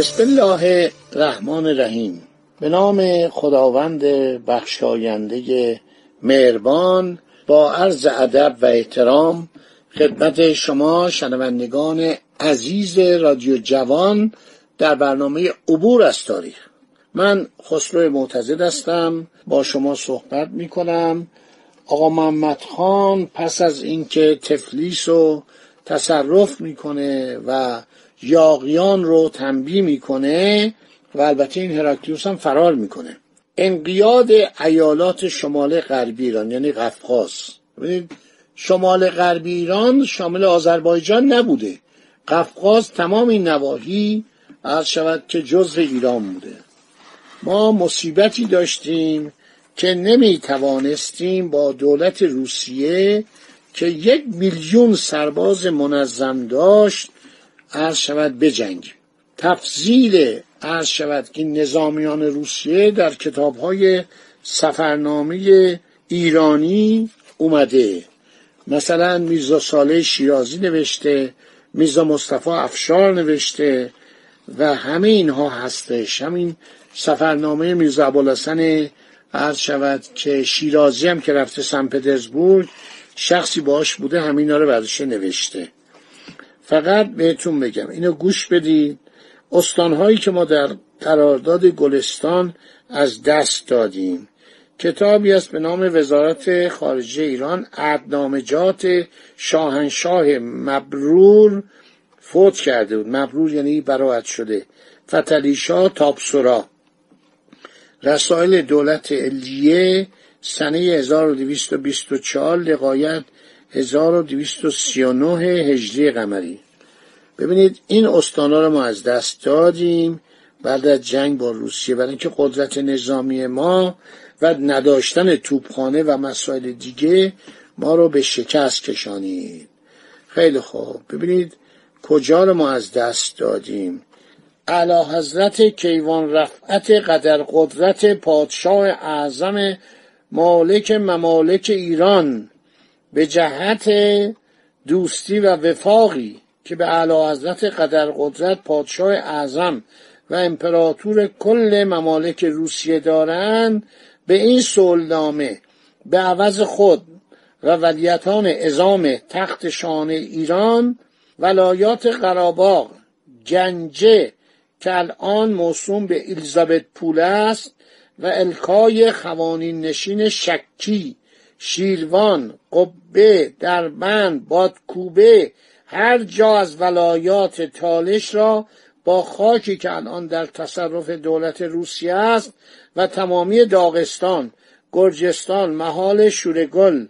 بسم الله الرحمن الرحیم. به نام خداوند بخشاینده مهربان با عرض ادب و احترام خدمت شما شنوندگان عزیز رادیو جوان در برنامه عبور از تاریخ. من خسرو معتزد هستم با شما صحبت می کنم آقا محمد خان پس از اینکه تفلیس رو تصرف می‌کنه و یاغیان رو تنبیه می‌کنه و البته این هراکلیوس هم فرار می‌کنه. انقیاد ایالات شمال غربی ایران یعنی قفقاز. ببینید شمال غربی ایران شامل آذربایجان نبوده. قفقاز تمام این نواحی از شود که جزء ایران بوده. ما مصیبتی داشتیم که نمی توانستیم با دولت روسیه که یک میلیون سرباز منظم داشت عرض شود بجنگیم تفضیل عرض شود که نظامیان روسیه در کتاب های سفرنامه ایرانی اومده. مثلا میرزا صالح شیرازی نوشته میرزا مصطفی افشار نوشته و همه اینها هستش. همین سفرنامه میرزا ابوالحسن عرض شود که شیرازی هم که رفته سن پترزبورگ شخصی باش بوده همینا رو برداشته نوشته. فقط بهتون بگم اینو گوش بدید استانهایی که ما در قرارداد گلستان از دست دادیم. کتابی است به نام وزارت خارجه ایران عدنامجات شاهنشاه مبرور فوت کرده بود. مبرور یعنی براعت شده. فتلیشا تابسورا. رسائل دولت الیه سنه 1224 لقایت 1239 هجری قمری. ببینید این استانا رو ما از دست دادیم بعد از جنگ با روسیه برای اینکه قدرت نظامی ما و نداشتن توپخانه و مسائل دیگه ما رو به شکست کشانید. خیلی خوب. ببینید کجا رو ما از دست دادیم؟ اعلی حضرت کیوان رفعت قدر قدرت پادشاه اعظم مالک ممالک ایران. به جهت دوستی و وفاقی که به اعلی حضرت قدر قدرت پادشاه اعظم و امپراتور کل ممالک روسیه دارند به این سولنامه به عوض خود و ولیتان ازام تخت شانه ایران ولایات قراباغ گنجه که الان موسوم به الیزابت پول است و الکای خوانین نشین شکی شیروان قبه دربند بادکوبه هر جا از ولایات تالش را با خاکی که الان در تصرف دولت روسیه است و تمامی داغستان گرجستان محال شورگل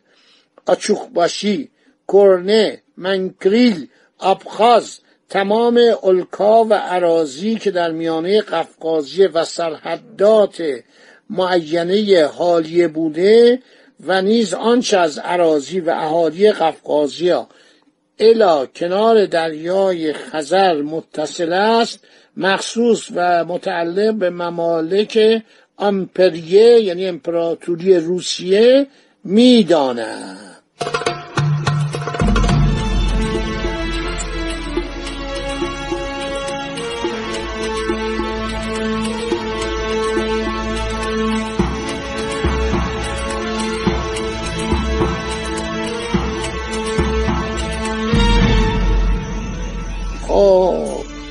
آچوخباشی کرنه منکریل ابخاز تمام الکا و عراضی که در میانه قفقازی و سرحدات معینه حالیه بوده و نیز آنچه از عراضی و اهالی قفقازیا الا کنار دریای خزر متصل است مخصوص و متعلق به ممالک امپریه یعنی امپراتوری روسیه می‌دانند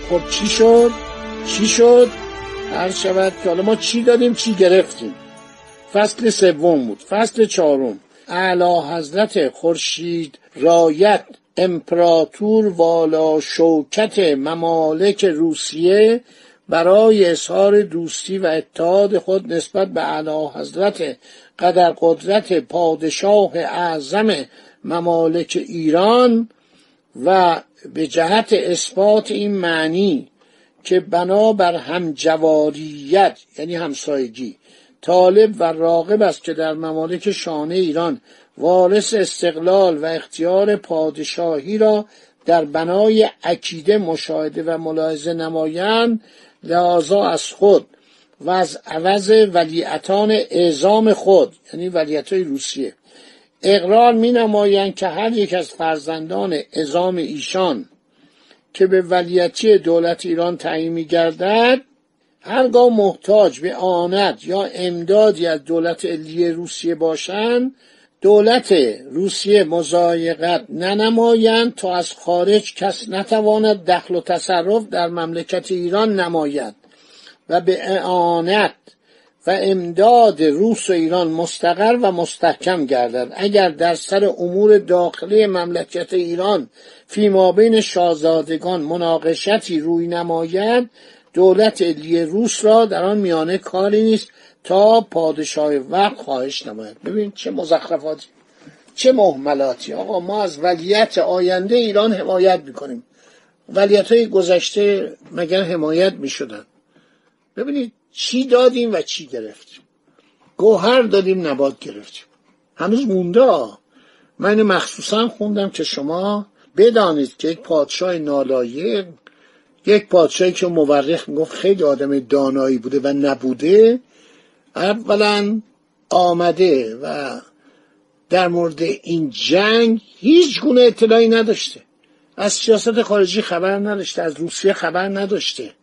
خب چی شد؟ چی شد؟ هر شود که حالا ما چی دادیم چی گرفتیم؟ فصل سوم بود فصل چهارم. اعلی حضرت خورشید رایت امپراتور والا شوکت ممالک روسیه برای اظهار دوستی و اتحاد خود نسبت به اعلی حضرت قدر قدرت پادشاه اعظم ممالک ایران و به جهت اثبات این معنی که بنا بر همجواریت یعنی همسایگی طالب و راقب است که در ممالک شانه ایران وارث استقلال و اختیار پادشاهی را در بنای عکیده مشاهده و ملاحظه نمایند لحاظا از خود و از عوض ولیعتان اعزام خود یعنی ولیعت روسیه. اقرار می نمایند که هر یک از فرزندان ازام ایشان که به ولیتی دولت ایران تعیین می گردد هرگاه محتاج به آنت یا امدادی از دولت علیه روسیه باشند دولت روسیه مزایقت ننمایند تا از خارج کس نتواند دخل و تصرف در مملکت ایران نماید و به اعانت و امداد روس و ایران مستقر و مستحکم گردد. اگر در سر امور داخلی مملکت ایران فیما بین شاهزادگان مناقشتی روی نماید دولت علی روس را در آن میانه کاری نیست تا پادشاه وقت خواهش نماید. ببین چه مزخرفاتی چه محملاتی. آقا ما از ولیت آینده ایران حمایت می‌کنیم. ولیت های گذشته مگر حمایت می‌شدن؟ ببینید چی دادیم و چی گرفتیم. گوهر دادیم نبات گرفتیم. هنوز مونده. من مخصوصا خوندم که شما بدانید که یک پادشاه نالایق یک پادشاهی که مورخ می‌گفت خیلی آدم دانایی بوده و نبوده اولا آمده و در مورد این جنگ هیچ گونه اطلاعی نداشته. از سیاست خارجی خبر نداشته از روسیه خبر نداشته.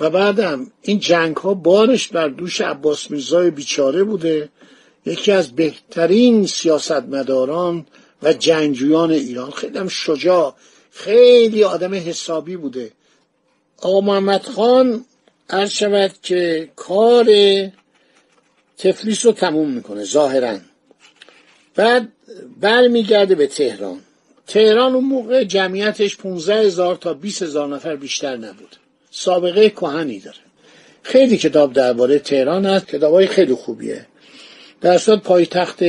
و بعدم این جنگ ها بارش بر دوش عباس میرزای بیچاره بوده یکی از بهترین سیاستمداران و جنگجویان ایران. خیلی هم شجاع خیلی آدم حسابی بوده. آقا محمد خان عرض شود که کار تفلیس رو تموم می‌کنه ظاهرا. بعد برمیگرده به تهران. تهران اون موقع جمعیتش 15 هزار تا 20 هزار نفر بیشتر نبود. سابقه کهنی داره. خیلی کتاب درباره تهران هست کتابای خیلی خوبیه. در صورت پایتخت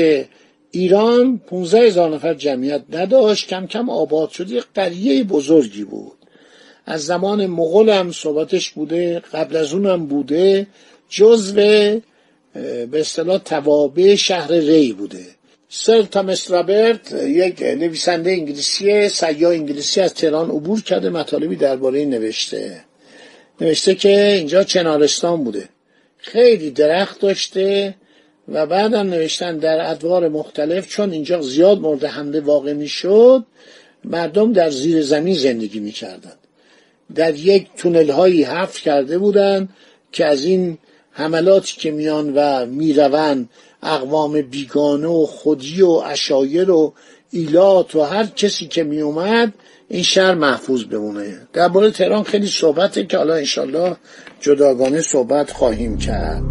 ایران 15 هزار نفر جمعیت نداشت کم کم آباد شد یک قریه بزرگی بود. از زمان مغول هم صحبتش بوده قبل از اون هم بوده. جزو به اصطلاح توابع شهر ری بوده. سر تامس رابرت یک نویسنده انگلیسی سیاه انگلیسی از تهران عبور کرده مطالبی درباره نوشته. نوشته که اینجا چنارستان بوده. خیلی درخت داشته و بعدم نوشتن در ادوار مختلف چون اینجا زیاد مورد حمله واقع می‌شد مردم در زیر زمین زندگی می‌کردند. در یک تونل هایی حفر کرده بودند که از این حملاتی که میان و می‌روند اقوام بیگانه و خودی و اشایر و ایلات و هر کسی که میومد این شهر محفوظ بمونه. در تهران خیلی صحبته که حالا انشالله جداگانه صحبت خواهیم کرد.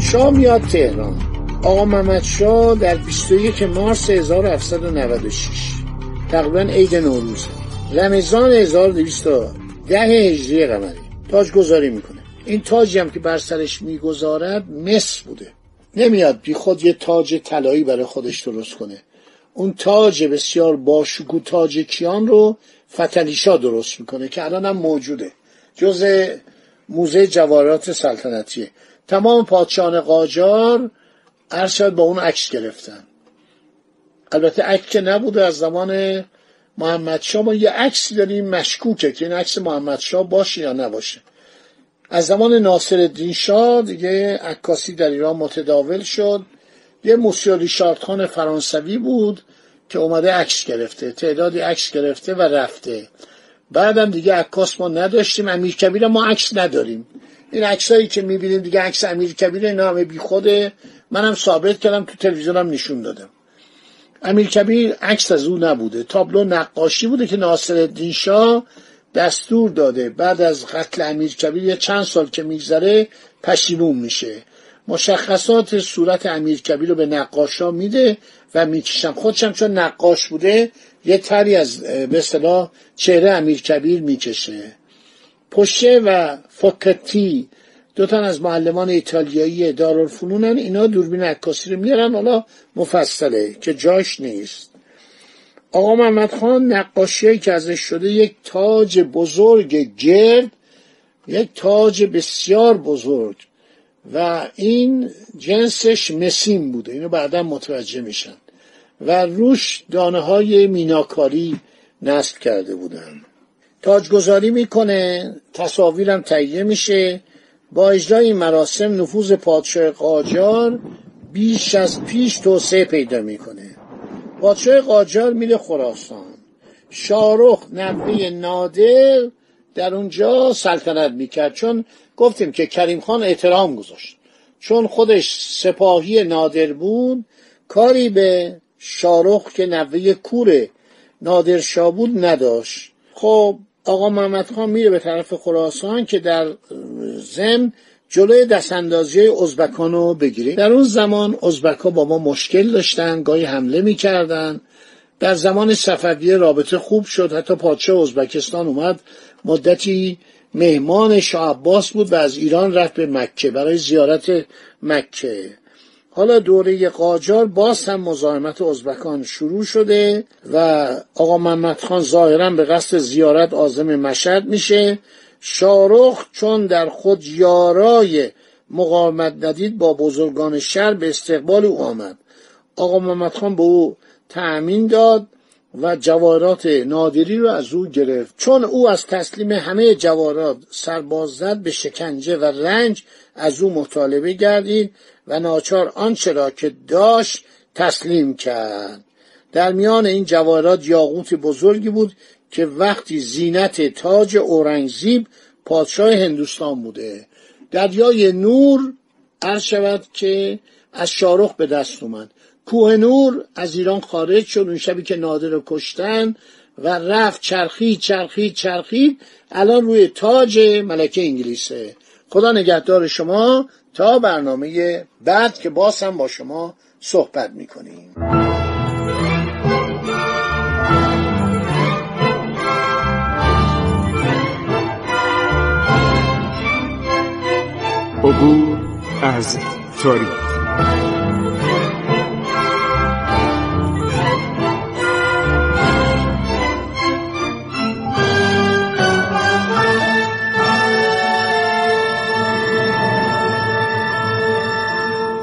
شاه میاد تهران. آقا محمد شاه در 21 مارس 1796 تقریبا عید نوروز. رمضان 1210 هجری قمری. تاج گذاری می‌کنه. این تاجی هم که بر سرش می‌گذارد مصر بوده. نمیاد بی خود یه تاج طلایی برای خودش درست کنه. اون تاج بسیار باشکوه تاج کیان رو فتلیشا درست می‌کنه که الان هم موجوده. جز موزه جواهرات سلطنتیه. تمام پادشاهان قاجار ارشد با اون عکس گرفتن. البته عکس نبوده از زمان محمد شاه ما یه عکسی داریم مشکوکه که این عکس محمد شاه باشه یا نباشه. از زمان ناصر الدین شاه دیگه عکاسی در ایران متداول شد. یه موسیو ریشارد فرانسوی بود که اومده عکس گرفته تعدادی عکس گرفته و رفته. بعدم دیگه عکاس ما نداشتیم امیر کبیر ما عکس نداریم. این عکسایی که می‌بینیم دیگه عکس امیر کبیر نامه بی خوده منم ثابت کردم تو تلویزیونم نشون دادم امیر کبیر عکس از او نبوده. تابلو نقاشی بوده که ناصر شاه دستور داده. بعد از قتل امیر کبیر یه چند سال که میگذره پشیمون میشه. مشخصات صورت امیر کبیر رو به نقاشا میده و می‌کشم. خودشم چون نقاش بوده یه تری از به اصطلاح چهره امیر کبیر می‌کشه. پشه و فوکتی دو تن از معلمان ایتالیایی دارالفنونن اینا دوربین عکاسی رو میارن حالا مفصله که جاش نیست. آقا محمد خان نقاشی که ازش شده یک تاج بزرگ گرد یک تاج بسیار بزرگ و این جنسش مسیم بوده اینو بعدا متوجه میشن. و روش دانه های میناکاری نصب کرده بودن. تاجگذاری می‌کنه تصاویرم تهیه میشه. با اجرای این مراسم نفوذ پادشاه قاجار بیش از پیش توسعه پیدا می‌کنه. پادشاه قاجار میره خراسان. شارخ نبه نادر در اونجا سلطنت می‌کرد. چون گفتیم که کریم خان احترام گذاشت. چون خودش سپاهی نادر بود کاری به شارخ که نوه کوره نادر شاه بود نداشت. خب آقا محمد خان میره به طرف خراسان که در زم جلوی دستاندازی ازبکان رو بگیره در اون زمان ازبک با ما مشکل داشتن گاهی حمله می‌کردن. در زمان صفویه رابطه خوب شد. حتی پادشاه ازبکستان اومد. مدتی مهمان شاه عباس بود و از ایران رفت به مکه برای زیارت مکه. حالا دوره قاجار باز هم مزاحمت ازبکان شروع شده و آقا محمد خان ظاهرا به قصد زیارت آزم مشهد میشه. شارخ چون در خود یارای مقاومت ندید با بزرگان شهر به استقبال او آمد. آقا محمد خان به او تأمین داد. و جواهرات نادری رو از او گرفت. چون او از تسلیم همه جواهرات سرباز زد به شکنجه و رنج از او مطالبه گردید و ناچار آنچه را که داشت تسلیم کرد. در میان این جواهرات یاقوت بزرگی بود که وقتی زینت تاج اورنگزیب پادشاه هندوستان بوده. دریای نور عرض شود که از شارخ به دست اومد. کوه نور از ایران خارج شد اون شبی که نادر رو کشتن و رفت چرخید چرخید چرخید الان روی تاج ملکه انگلیسه. خدا نگهدار شما تا برنامه بعد که باز با شما صحبت می‌کنیم. عبور از تاریخ.